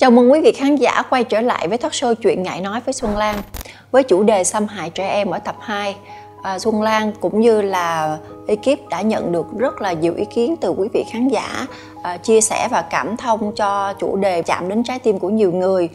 Chào mừng quý vị khán giả quay trở lại với talk show Chuyện Ngại Nói với Xuân Lan với chủ đề xâm hại trẻ em ở tập 2. À, Xuân Lan cũng như là ekip đã nhận được rất là nhiều ý kiến từ quý vị khán giả à, chia sẻ và cảm thông cho chủ đề chạm đến trái tim của nhiều người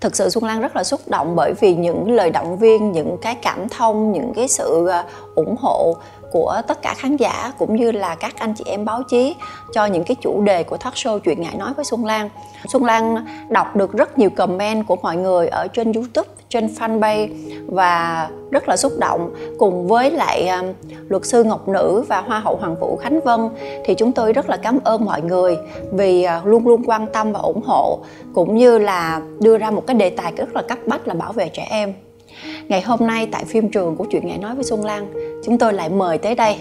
thực sự xuân lan rất là xúc động bởi vì những lời động viên những cái cảm thông những cái sự à, ủng hộ của tất cả khán giả cũng như là các anh chị em báo chí cho những cái chủ đề của talk show chuyện ngại nói với Xuân Lan. Xuân Lan đọc được rất nhiều comment của mọi người ở trên YouTube, trên fanpage và rất là xúc động cùng với lại um, luật sư Ngọc Nữ và Hoa hậu Hoàng Vũ Khánh Vân thì chúng tôi rất là cảm ơn mọi người vì uh, luôn luôn quan tâm và ủng hộ cũng như là đưa ra một cái đề tài rất là cấp bách là bảo vệ trẻ em ngày hôm nay tại phim trường của chuyện Ngày nói với xuân lan chúng tôi lại mời tới đây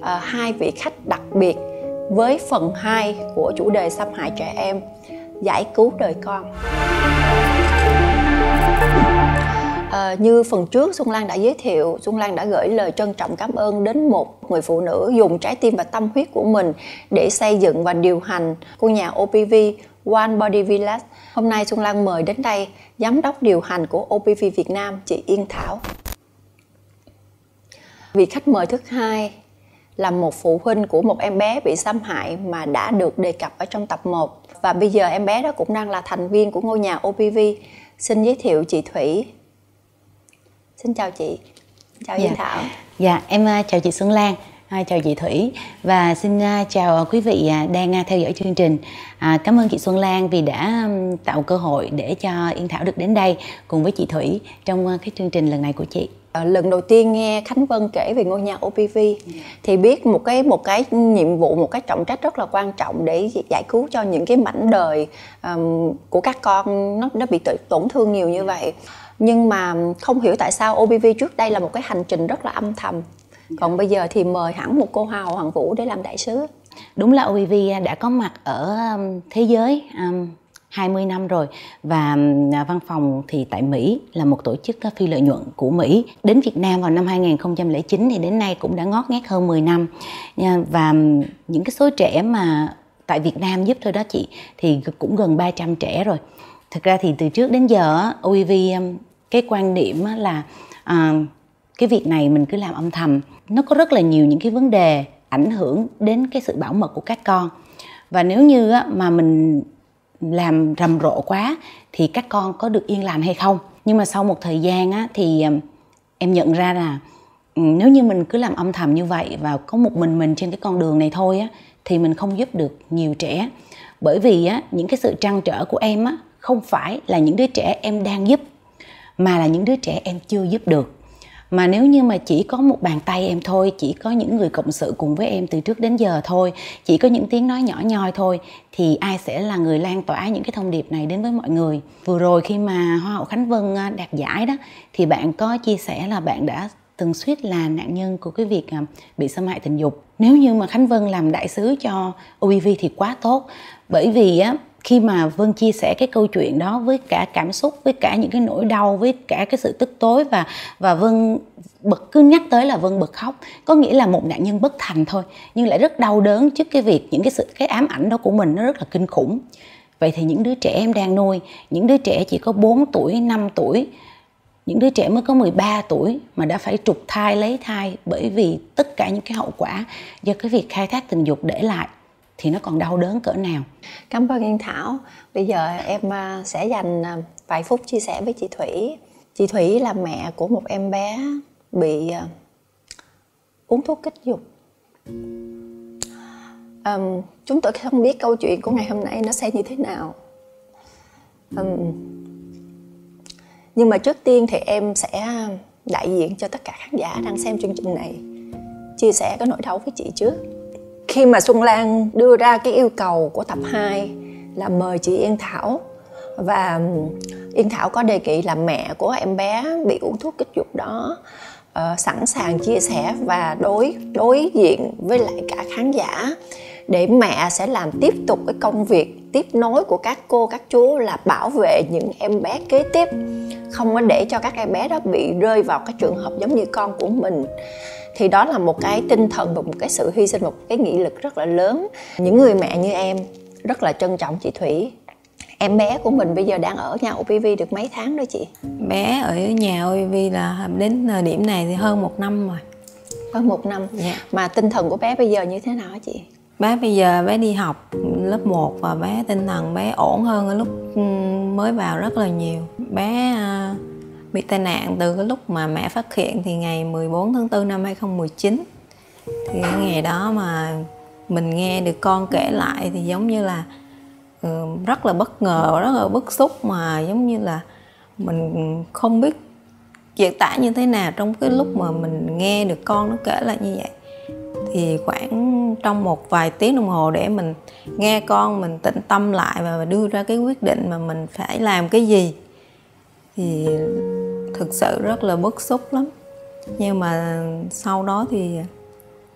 à, hai vị khách đặc biệt với phần 2 của chủ đề xâm hại trẻ em giải cứu đời con À, như phần trước Xuân Lan đã giới thiệu, Xuân Lan đã gửi lời trân trọng cảm ơn đến một người phụ nữ dùng trái tim và tâm huyết của mình để xây dựng và điều hành của nhà OPV One Body Village. Hôm nay Xuân Lan mời đến đây giám đốc điều hành của OPV Việt Nam chị Yên Thảo. Vị khách mời thứ hai là một phụ huynh của một em bé bị xâm hại mà đã được đề cập ở trong tập 1 và bây giờ em bé đó cũng đang là thành viên của ngôi nhà OPV. Xin giới thiệu chị Thủy. Xin chào chị. Chào dạ. Yên Thảo. Dạ, em à, chào chị Xuân Lan. À, chào chị Thủy. Và xin à, chào quý vị à, đang theo dõi chương trình. À, cảm ơn chị Xuân Lan vì đã tạo cơ hội để cho Yên Thảo được đến đây cùng với chị Thủy trong cái chương trình lần này của chị. À, lần đầu tiên nghe Khánh Vân kể về ngôi nhà OPV thì biết một cái một cái nhiệm vụ một cái trọng trách rất là quan trọng để giải cứu cho những cái mảnh đời um, của các con nó nó bị tổn thương nhiều như vậy. Nhưng mà không hiểu tại sao OPV trước đây là một cái hành trình rất là âm thầm còn bây giờ thì mời hẳn một cô hậu Hoàng Vũ để làm đại sứ đúng là OVV đã có mặt ở um, thế giới um, 20 năm rồi và um, văn phòng thì tại Mỹ là một tổ chức phi lợi nhuận của Mỹ. Đến Việt Nam vào năm 2009 thì đến nay cũng đã ngót nghét hơn 10 năm. Và những cái số trẻ mà tại Việt Nam giúp thôi đó chị thì cũng gần 300 trẻ rồi. Thực ra thì từ trước đến giờ OEV cái quan điểm là uh, cái việc này mình cứ làm âm thầm nó có rất là nhiều những cái vấn đề ảnh hưởng đến cái sự bảo mật của các con. Và nếu như mà mình làm rầm rộ quá thì các con có được yên lành hay không? Nhưng mà sau một thời gian á, thì em nhận ra là nếu như mình cứ làm âm thầm như vậy và có một mình mình trên cái con đường này thôi á thì mình không giúp được nhiều trẻ. Bởi vì á những cái sự trăn trở của em á không phải là những đứa trẻ em đang giúp mà là những đứa trẻ em chưa giúp được mà nếu như mà chỉ có một bàn tay em thôi, chỉ có những người cộng sự cùng với em từ trước đến giờ thôi, chỉ có những tiếng nói nhỏ nhoi thôi, thì ai sẽ là người lan tỏa những cái thông điệp này đến với mọi người? Vừa rồi khi mà hoa hậu khánh vân à, đạt giải đó, thì bạn có chia sẻ là bạn đã từng suýt là nạn nhân của cái việc à, bị xâm hại tình dục. Nếu như mà khánh vân làm đại sứ cho OBV thì quá tốt. Bởi vì á khi mà vân chia sẻ cái câu chuyện đó với cả cảm xúc, với cả những cái nỗi đau, với cả cái sự tức tối và và vân bật cứ nhắc tới là vân bật khóc. Có nghĩa là một nạn nhân bất thành thôi, nhưng lại rất đau đớn trước cái việc những cái sự, cái ám ảnh đó của mình nó rất là kinh khủng. Vậy thì những đứa trẻ em đang nuôi, những đứa trẻ chỉ có 4 tuổi 5 tuổi, những đứa trẻ mới có 13 tuổi mà đã phải trục thai, lấy thai bởi vì tất cả những cái hậu quả do cái việc khai thác tình dục để lại thì nó còn đau đớn cỡ nào? Cảm ơn yên thảo. Bây giờ em à, sẽ dành à, vài phút chia sẻ với chị thủy. Chị thủy là mẹ của một em bé bị à, uống thuốc kích dục. Um, chúng tôi không biết câu chuyện của ngày hôm nay nó sẽ như thế nào. Um, nhưng mà trước tiên thì em sẽ đại diện cho tất cả khán giả đang xem chương trình này chia sẻ cái nỗi đau với chị trước khi mà Xuân Lan đưa ra cái yêu cầu của tập 2 là mời chị Yên Thảo. Và Yên Thảo có đề nghị là mẹ của em bé bị uống thuốc kích dục đó uh, sẵn sàng chia sẻ và đối đối diện với lại cả khán giả để mẹ sẽ làm tiếp tục cái công việc tiếp nối của các cô các chú là bảo vệ những em bé kế tiếp. Không có để cho các em bé đó bị rơi vào cái trường hợp giống như con của mình. Thì đó là một cái tinh thần và một cái sự hy sinh một cái nghị lực rất là lớn. Những người mẹ như em rất là trân trọng chị thủy. Em bé của mình bây giờ đang ở nhà OPV được mấy tháng rồi chị? Bé ở nhà OPV là đến thời điểm này thì hơn một năm rồi. Hơn một năm. Dạ. mà tinh thần của bé bây giờ như thế nào hả chị bé bây giờ bé đi học lớp 1 và bé tinh thần bé ổn hơn ở lúc ừ, mới vào rất là nhiều. Bé à, bị tai nạn từ cái lúc mà mẹ phát hiện thì ngày 14 tháng 4 năm 2019 thì cái ngày đó mà mình nghe được con kể lại thì giống như là ừ, rất là bất ngờ, rất là bức xúc mà giống như là mình không biết diễn tả như thế nào trong cái lúc mà mình nghe được con nó kể lại như vậy thì khoảng trong một vài tiếng đồng hồ để mình nghe con mình tĩnh tâm lại và đưa ra cái quyết định mà mình phải làm cái gì. Thì thực sự rất là bức xúc lắm. Nhưng mà sau đó thì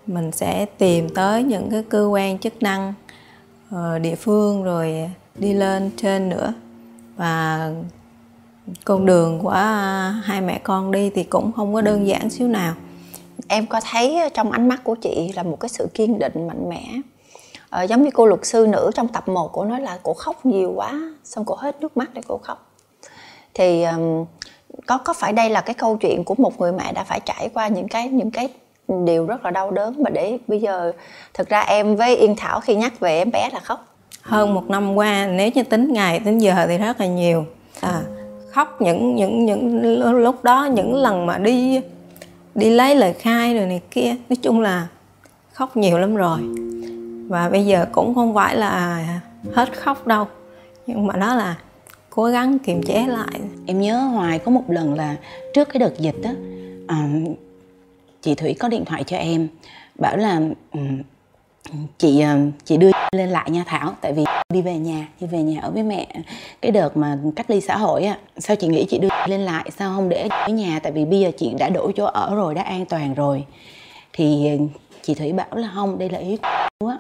mình sẽ tìm tới những cái cơ quan chức năng ờ, địa phương rồi đi lên trên nữa. Và con đường của hai mẹ con đi thì cũng không có đơn giản xíu nào em có thấy trong ánh mắt của chị là một cái sự kiên định mạnh mẽ. À, giống như cô luật sư nữ trong tập 1 của nói là cô khóc nhiều quá xong cô hết nước mắt để cô khóc. Thì um, có có phải đây là cái câu chuyện của một người mẹ đã phải trải qua những cái những cái điều rất là đau đớn mà để bây giờ thực ra em với Yên Thảo khi nhắc về em bé là khóc? Hơn một năm qua nếu như tính ngày tính giờ thì rất là nhiều. À, khóc những những những lúc đó những lần mà đi đi lấy lời khai rồi này kia. Nói chung là khóc nhiều lắm rồi. Và bây giờ cũng không phải là hết khóc đâu. Nhưng mà đó là cố gắng kiềm chế lại. Em nhớ hoài có một lần là trước cái đợt dịch đó à, chị thủy có điện thoại cho em bảo là ừ, chị ờ, chị đưa lên lại nha thảo, tại vì đi về nhà, đi về nhà ở với mẹ. Cái đợt mà cách ly xã hội á, sao chị nghĩ chị đưa lên lại, sao không để ở nhà? Tại vì bây giờ chị đã đổi chỗ ở rồi, đã an toàn rồi. Thì ờ, chị thủy bảo là không, đây là ý của á.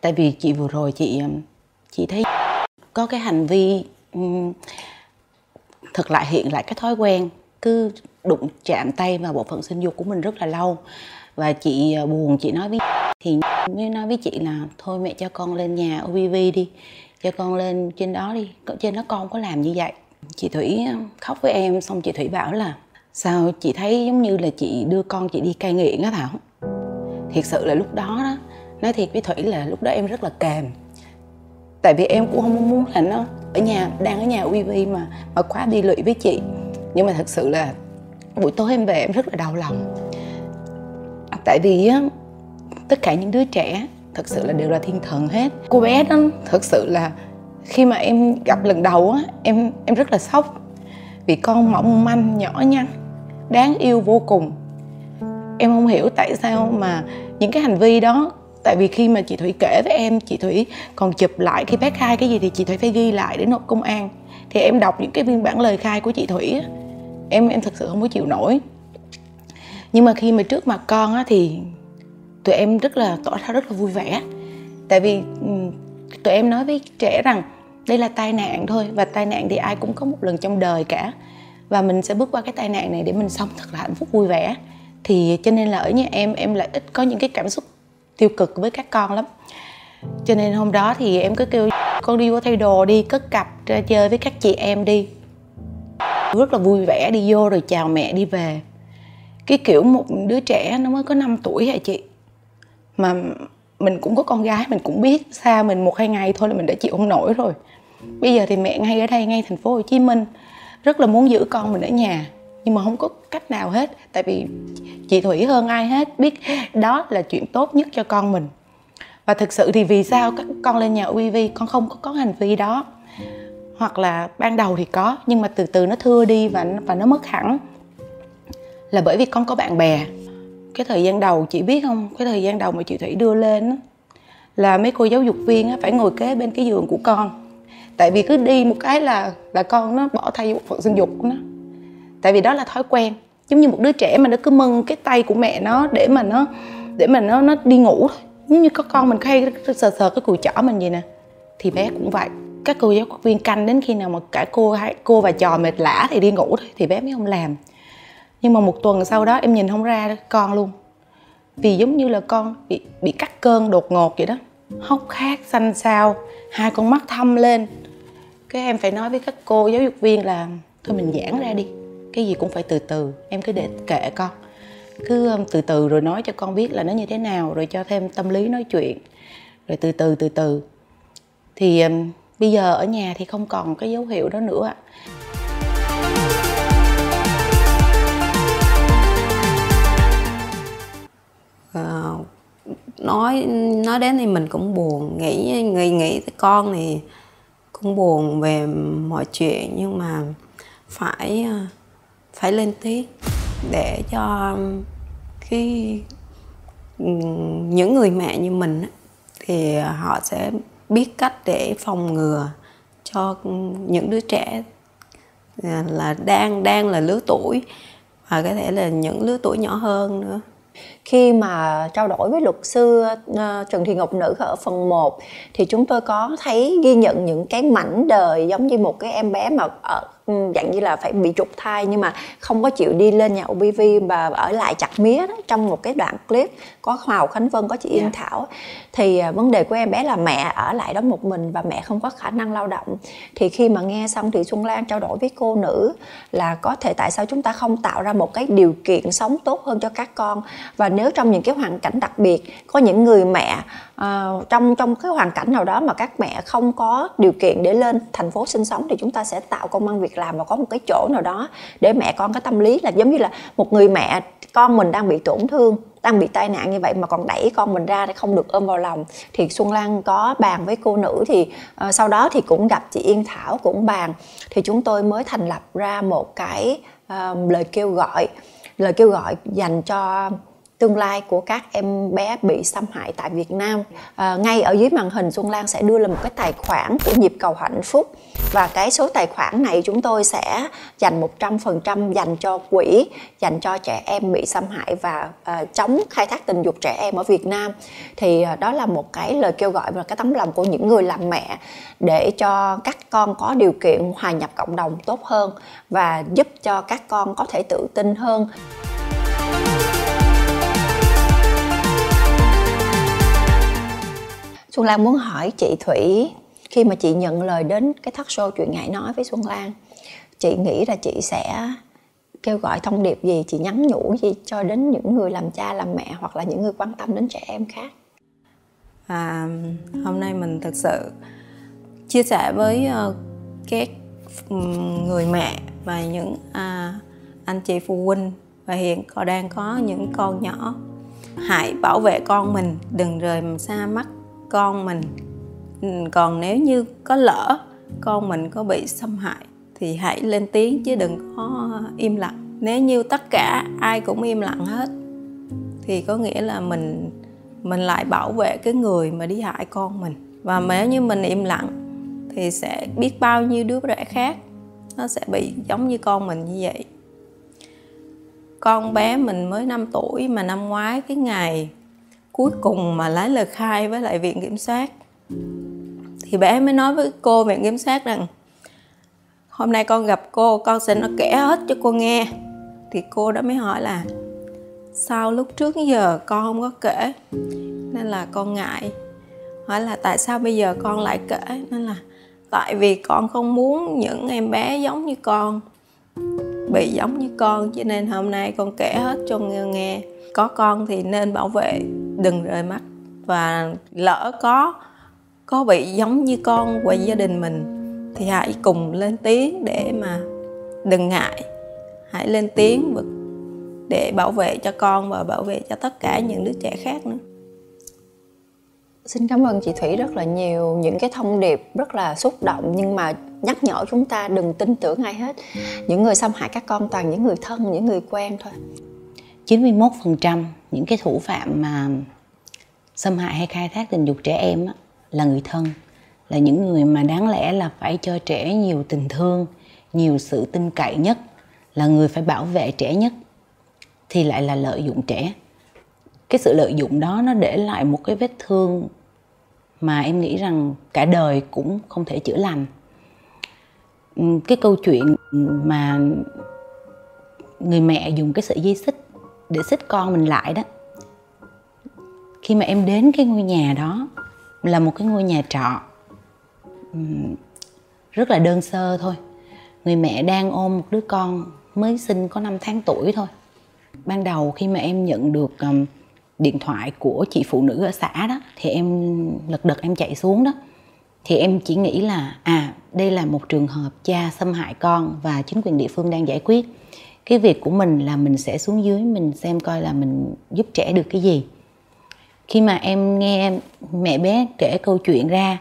Tại vì chị vừa rồi chị ờ, chị thấy có cái hành vi thực lại hiện lại cái thói quen cứ đụng chạm tay vào bộ phận sinh dục của mình rất là lâu. Và chị buồn, chị nói với thì mới nói với chị là thôi mẹ cho con lên nhà OBV đi, cho con lên trên đó đi trên đó con có làm như vậy. Chị thủy ờ, khóc với em, xong chị thủy bảo là, sao chị thấy giống như là chị đưa con chị đi cai nghiện á thảo? Thiệt sự là lúc đó đó, nói thiệt với thủy là lúc đó em rất là kèm tại vì em cũng không muốn là nó ở nhà, đang ở nhà OVV mà mà quá đi lụy với chị. Nhưng mà thật sự là buổi tối em về em rất là đau lòng. Tại vì á tất cả những đứa trẻ thật sự là đều là thiên thần hết. Cô bé đó, thật sự là khi mà em gặp lần đầu á, em em rất là sốc. Vì con mỏng manh, nhỏ nhắn, đáng yêu vô cùng. Em không hiểu tại sao mà những cái hành vi đó, tại vì khi mà chị thủy kể với em, chị thủy còn chụp lại khi bé khai cái gì thì chị thủy phải ghi lại để nộp công an. Thì em đọc những cái biên bản lời khai của chị thủy á, em em thật sự không có chịu nổi. Nhưng mà khi mà trước mặt con á thì tụi em rất là tỏ ra rất là vui vẻ. Tại vì ừ, tụi em nói với trẻ rằng đây là tai nạn thôi và tai nạn thì ai cũng có một lần trong đời cả. Và mình sẽ bước qua cái tai nạn này để mình sống thật là hạnh phúc vui vẻ. Thì cho nên là ở nhà em em lại ít có những cái cảm xúc tiêu cực với các con lắm. Cho nên hôm đó thì em cứ kêu con đi vô thay đồ đi, cất cặp, ra chơi với các chị em đi. Rất là vui vẻ, đi vô rồi chào mẹ, đi về. Cái kiểu một đứa trẻ nó mới có 5 tuổi hả chị? Mà mình cũng có con gái, mình cũng biết xa mình một hai ngày thôi là mình đã chịu không nổi rồi. Bây giờ thì mẹ ngay ở đây, ngay thành phố Hồ Chí Minh, rất là muốn giữ con mình ở nhà. Nhưng mà không có cách nào hết, tại vì chị Thủy hơn ai hết, biết đó là chuyện tốt nhất cho con mình. Và thực sự thì vì sao các con lên nhà UV con không có có hành vi đó. Hoặc là ban đầu thì có, nhưng mà từ từ nó thưa đi và và nó mất hẳn. Là bởi vì con có bạn bè cái thời gian đầu chị biết không? Cái thời gian đầu mà chị thủy đưa lên á, là mấy cô giáo dục viên á, phải ngồi kế bên cái giường của con. Tại vì cứ đi một cái là là con nó bỏ thay bộ phận sinh dục của nó. Tại vì đó là thói quen. Giống như một đứa trẻ mà nó cứ mân cái tay của mẹ nó để mà nó để mà nó nó đi ngủ thôi. Giống như có con mình hay sờ sờ cái cùi chỏ mình vậy nè. Thì bé cũng vậy. Các cô giáo viên canh đến khi nào mà cả cô hai cô và trò mệt lả thì đi ngủ thôi. Thì bé mới không làm nhưng mà một tuần sau đó em nhìn không ra con luôn. Vì giống như là con bị bị cắt cơn đột ngột vậy đó. Hốc khát xanh xao hai con mắt thâm lên. Cái em phải nói với các cô giáo dục viên là thôi mình giãn ra đi cái gì cũng phải từ từ em cứ để kệ con. Cứ um, từ từ rồi nói cho con biết là nó như thế nào rồi cho thêm tâm lý nói chuyện rồi từ từ từ từ. Thì um, bây giờ ở nhà thì không còn cái dấu hiệu đó nữa uh, nói nói đến thì mình cũng buồn nghĩ nghĩ nghĩ tới con thì cũng buồn về mọi chuyện nhưng mà phải ờ, phải lên tiếng để cho khi ừ, những người mẹ như mình thì họ sẽ biết cách để phòng ngừa cho những đứa trẻ ờ, là đang đang là lứa tuổi và có thể là những lứa tuổi nhỏ hơn nữa khi mà trao đổi với luật sư ờ, Trần Thị Ngọc Nữ ở phần 1 thì chúng tôi có thấy ghi nhận những cái mảnh đời giống như một cái em bé mà ở dạng như là phải bị trục thai nhưng mà không có chịu đi lên nhà OBV và ở lại chặt mía đó trong một cái đoạn clip có Hòa Khánh Vân có chị Yên yeah. Dạ. Thảo thì à, vấn đề của em bé là mẹ ở lại đó một mình và mẹ không có khả năng lao động thì khi mà nghe xong thì Xuân Lan trao đổi với cô nữ là có thể tại sao chúng ta không tạo ra một cái điều kiện sống tốt hơn cho các con và nếu trong những cái hoàn cảnh đặc biệt có những người mẹ uh, trong trong cái hoàn cảnh nào đó mà các mẹ không có điều kiện để lên thành phố sinh sống thì chúng ta sẽ tạo công an việc làm và có một cái chỗ nào đó để mẹ con có tâm lý là giống như là một người mẹ con mình đang bị tổn thương đang bị tai nạn như vậy mà còn đẩy con mình ra để không được ôm vào lòng. Thì xuân lan có bàn với cô nữ thì uh, sau đó thì cũng gặp chị yên thảo cũng bàn. Thì chúng tôi mới thành lập ra một cái uh, lời kêu gọi lời kêu gọi dành cho tương lai của các em bé bị xâm hại tại Việt Nam. À, ngay ở dưới màn hình Xuân Lan sẽ đưa lên một cái tài khoản của nhịp cầu hạnh phúc. Và cái số tài khoản này chúng tôi sẽ dành 100% dành cho quỹ dành cho trẻ em bị xâm hại và à, chống khai thác tình dục trẻ em ở Việt Nam. Thì à, đó là một cái lời kêu gọi và cái tấm lòng của những người làm mẹ để cho các con có điều kiện hòa nhập cộng đồng tốt hơn và giúp cho các con có thể tự tin hơn. Xuân Lan muốn hỏi chị Thủy khi mà chị nhận lời đến cái thất show chuyện ngại nói với Xuân Lan chị nghĩ là chị sẽ kêu gọi thông điệp gì? Chị nhắn nhủ gì cho đến những người làm cha làm mẹ hoặc là những người quan tâm đến trẻ em khác? À, hôm nay mình thực sự chia sẻ với uh, các người mẹ và những uh, anh chị phụ huynh và hiện còn đang có những con nhỏ. Hãy bảo vệ con mình đừng rời xa mắt con mình. Ừ, còn nếu như có lỡ con mình có bị xâm hại thì hãy lên tiếng chứ đừng có im lặng. Nếu như tất cả ai cũng im lặng hết thì có nghĩa là mình mình lại bảo vệ cái người mà đi hại con mình. Và nếu như mình im lặng thì sẽ biết bao nhiêu đứa trẻ khác nó sẽ bị giống như con mình như vậy. Con bé mình mới 5 tuổi mà năm ngoái, cái ngày cuối cùng mà lái lời khai với lại viện kiểm sát thì bé mới nói với cô viện kiểm sát rằng, hôm nay con gặp cô, con sẽ nói kể hết cho cô nghe. Thì cô đó mới hỏi là, sao lúc trước giờ con không có kể? Nên là con ngại. Hỏi là, tại sao bây giờ con lại kể? Nên là, tại vì con không muốn những em bé giống như con bị giống như con, cho nên hôm nay con kể hết cho nghe nghe. Có con thì nên bảo vệ, đừng rời mắt. Và lỡ có có bị giống như con của gia đình mình, thì hãy cùng lên tiếng để mà đừng ngại. Hãy lên tiếng để bảo vệ cho con và bảo vệ cho tất cả những đứa trẻ khác nữa xin cảm ơn chị thủy rất là nhiều. Những cái thông điệp rất là xúc động nhưng mà nhắc nhở chúng ta đừng tin tưởng ai hết. Những người xâm hại các con toàn những người thân những người quen thôi. 91% những cái thủ phạm mà xâm hại hay khai thác tình dục trẻ em á, là người thân. Là những người mà đáng lẽ là phải cho trẻ nhiều tình thương nhiều sự tin cậy nhất là người phải bảo vệ trẻ nhất thì lại là lợi dụng trẻ. Cái sự lợi dụng đó nó để lại một cái vết thương mà em nghĩ rằng cả đời cũng không thể chữa lành. Ừ, cái câu chuyện mà người mẹ dùng cái sợi dây xích để xích con mình lại đó khi mà em đến cái ngôi nhà đó là một cái ngôi nhà trọ ừ, rất là đơn sơ thôi. Người mẹ đang ôm một đứa con mới sinh có 5 tháng tuổi thôi. Ban đầu khi mà em nhận được um, điện thoại của chị phụ nữ ở xã đó, thì em lật đật em chạy xuống đó. Thì em chỉ nghĩ là à đây là một trường hợp cha xâm hại con và chính quyền địa phương đang giải quyết. Cái việc của mình là mình sẽ xuống dưới, mình xem coi là mình giúp trẻ được cái gì. Khi mà em nghe mẹ bé kể câu chuyện ra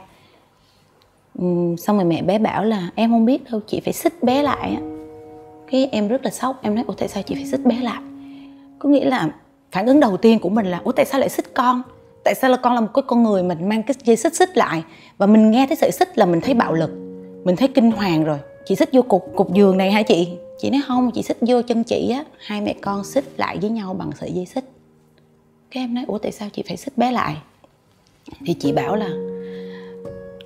xong rồi mẹ bé bảo là, em không biết đâu, chị phải xích bé lại cái em rất là sốc, em nói, ủa, tại sao chị phải xích bé lại? Có nghĩa là phản ứng đầu tiên của mình là, ủa, tại sao lại xích con? Tại sao là con là một cái con người mình mang cái dây xích xích lại? Và mình nghe thấy sợi xích là mình thấy bạo lực, mình thấy kinh hoàng rồi. Chị xích vô cục cục giường này hả chị? Chị nói, không, chị xích vô chân chị á. Hai mẹ con xích lại với nhau bằng sợi dây xích. Cái em nói, ủa, tại sao chị phải xích bé lại? Thì chị bảo là,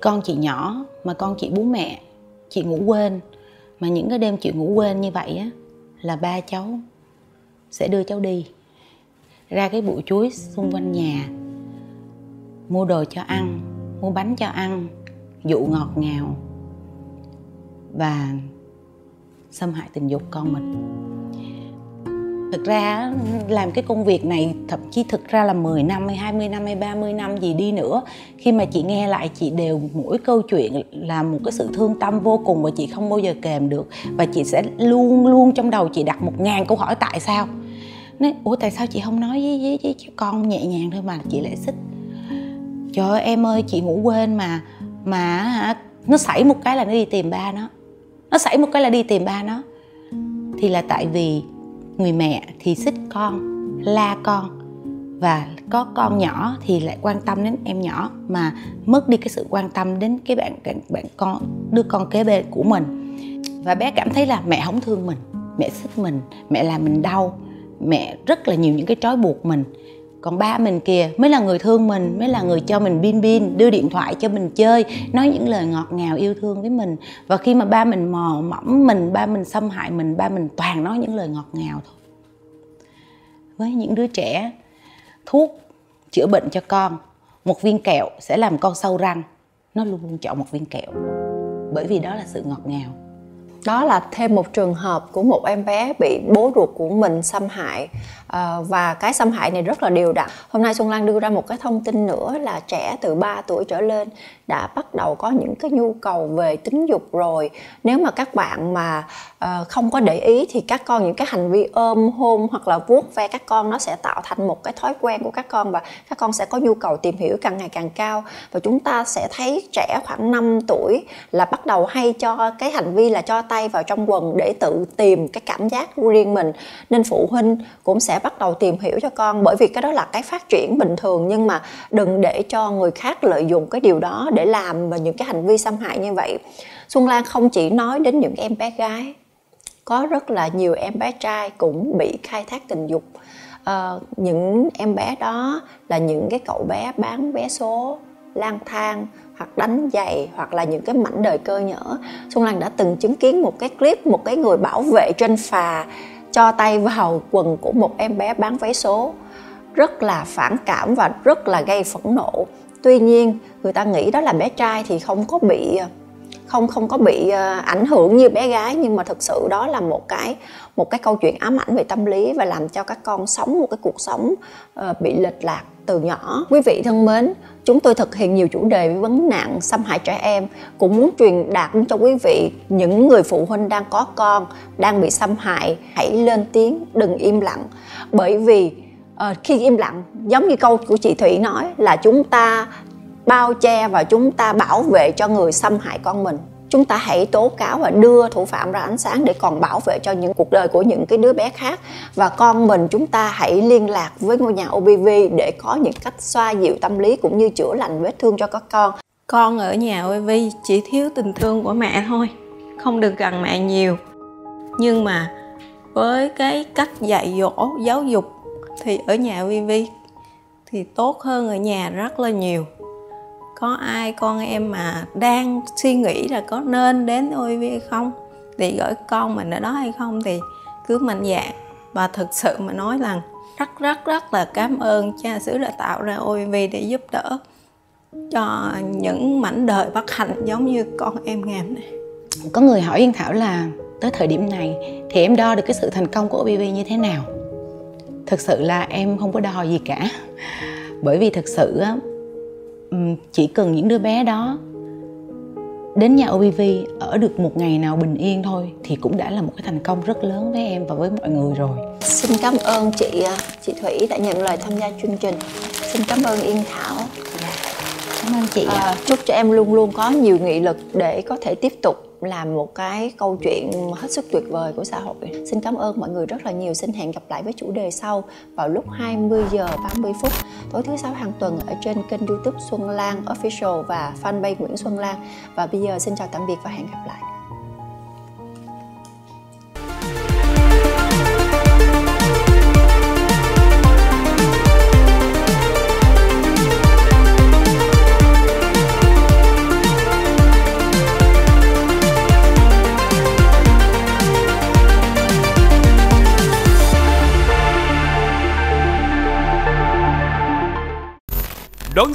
con chị nhỏ mà con chị bú mẹ, chị ngủ quên. Mà những cái đêm chị ngủ quên như vậy á, là ba cháu sẽ đưa cháu đi ra cái bụi chuối xung quanh nhà. Mua đồ cho ăn, mua bánh cho ăn, dụ ngọt ngào. Và xâm hại tình dục con mình. Thực ra, làm cái công việc này thậm chí thực ra là 10 năm hay 20 năm hay 30 năm gì đi nữa, khi mà chị nghe lại chị đều mỗi câu chuyện là một cái sự thương tâm vô cùng và chị không bao giờ kèm được. Và chị sẽ luôn luôn trong đầu chị đặt một ngàn câu hỏi tại sao? Nói ủa tại sao chị không nói với, với, với con nhẹ nhàng thôi mà chị lại xích? Trời ơi em ơi chị ngủ quên mà mà hả nó xảy một cái là nó đi tìm ba nó. Nó xảy một cái là đi tìm ba nó. Thì là tại vì người mẹ thì xích con la con và có con nhỏ thì lại quan tâm đến em nhỏ mà mất đi cái sự quan tâm đến cái bạn bạn con đứa con kế bên của mình. Và bé cảm thấy là mẹ không thương mình mẹ xích mình mẹ làm mình đau mẹ rất là nhiều những cái trói buộc mình. Còn ba mình kìa, mới là người thương mình, mới là người cho mình pin pin đưa điện thoại cho mình chơi, nói những lời ngọt ngào yêu thương với mình. Và khi mà ba mình mò mẫm mình, ba mình xâm hại mình, ba mình toàn nói những lời ngọt ngào thôi. Với những đứa trẻ, thuốc chữa bệnh cho con, một viên kẹo sẽ làm con sâu răng. Nó luôn luôn chọn một viên kẹo, bởi vì đó là sự ngọt ngào đó là thêm một trường hợp của một em bé bị bố ruột của mình xâm hại à, và cái xâm hại này rất là đều đặn. Hôm nay xuân lan đưa ra một cái thông tin nữa là trẻ từ 3 tuổi trở lên đã bắt đầu có những cái nhu cầu về tính dục rồi. Nếu mà các bạn mà uh, không có để ý thì các con những cái hành vi ôm hôn hoặc là vuốt ve các con nó sẽ tạo thành một cái thói quen của các con và các con sẽ có nhu cầu tìm hiểu càng ngày càng cao. Và chúng ta sẽ thấy trẻ khoảng 5 tuổi là bắt đầu hay cho cái hành vi là cho tay vào trong quần để tự tìm cái cảm giác riêng mình. Nên phụ huynh cũng sẽ bắt đầu tìm hiểu cho con. Bởi vì cái đó là cái phát triển bình thường nhưng mà đừng để cho người khác lợi dụng cái điều đó để làm và những cái hành vi xâm hại như vậy. Xuân lan không chỉ nói đến những em bé gái có rất là nhiều em bé trai cũng bị khai thác tình dục. À, những em bé đó là những cái cậu bé bán vé số lang thang hoặc đánh giày hoặc là những cái mảnh đời cơ nhở xuân lan đã từng chứng kiến một cái clip một cái người bảo vệ trên phà cho tay vào quần của một em bé bán vé số. Rất là phản cảm và rất là gây phẫn nộ. Tuy nhiên, người ta nghĩ đó là bé trai thì không có bị à, không không có bị ờ, ảnh hưởng như bé gái nhưng mà thực sự đó là một cái một cái câu chuyện ám ảnh về tâm lý và làm cho các con sống một cái cuộc sống uh, bị lệch lạc từ nhỏ. Quý vị thân mến chúng tôi thực hiện nhiều chủ đề về vấn nạn xâm hại trẻ em. Cũng muốn truyền đạt cho quý vị những người phụ huynh đang có con đang bị xâm hại hãy lên tiếng đừng im lặng. Bởi vì uh, khi im lặng giống như câu của chị thủy nói là chúng ta bao che và chúng ta bảo vệ cho người xâm hại con mình. Chúng ta hãy tố cáo và đưa thủ phạm ra ánh sáng để còn bảo vệ cho những cuộc đời của những cái đứa bé khác. Và con mình chúng ta hãy liên lạc với ngôi nhà OBV để có những cách xoa dịu tâm lý cũng như chữa lành vết thương cho các con. Con ở nhà OBV chỉ thiếu tình thương của mẹ thôi, không được gần mẹ nhiều. Nhưng mà với cái cách dạy dỗ, giáo dục thì ở nhà OBV thì tốt hơn ở nhà rất là nhiều có ai con em mà đang suy nghĩ là có nên đến OIV hay không? Thì gửi con mình ở đó hay không thì cứ mạnh dạn. Và thực sự mà nói rằng rất rất rất là cảm ơn cha xứ đã tạo ra OIV để giúp đỡ cho những mảnh đời bất hạnh giống như con em ngàm này. Có người hỏi Yên Thảo là tới thời điểm này thì em đo được cái sự thành công của OBV như thế nào? Thực sự là em không có đo gì cả. Bởi vì thực sự chỉ cần những đứa bé đó đến nhà OBV ở được một ngày nào bình yên thôi thì cũng đã là một cái thành công rất lớn với em và với mọi người rồi. Xin cảm ơn chị à, chị Thủy đã nhận lời tham gia chương trình. Xin cảm ơn Yên Thảo. Cảm ơn chị. À, chúc cho em luôn luôn có nhiều nghị lực để có thể tiếp tục làm một cái câu chuyện hết sức tuyệt vời của xã hội. Xin cảm ơn mọi người rất là nhiều. Xin hẹn gặp lại với chủ đề sau vào lúc 20 giờ 30 phút tối thứ sáu hàng tuần ở trên kênh YouTube Xuân Lan Official và fanpage Nguyễn Xuân Lan. Và bây giờ xin chào tạm biệt và hẹn gặp lại.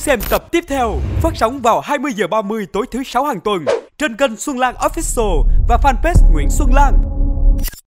Xem tập tiếp theo phát sóng vào 20 giờ 30 tối thứ sáu hàng tuần trên kênh Xuân Lan Official và fanpage Nguyễn Xuân Lan.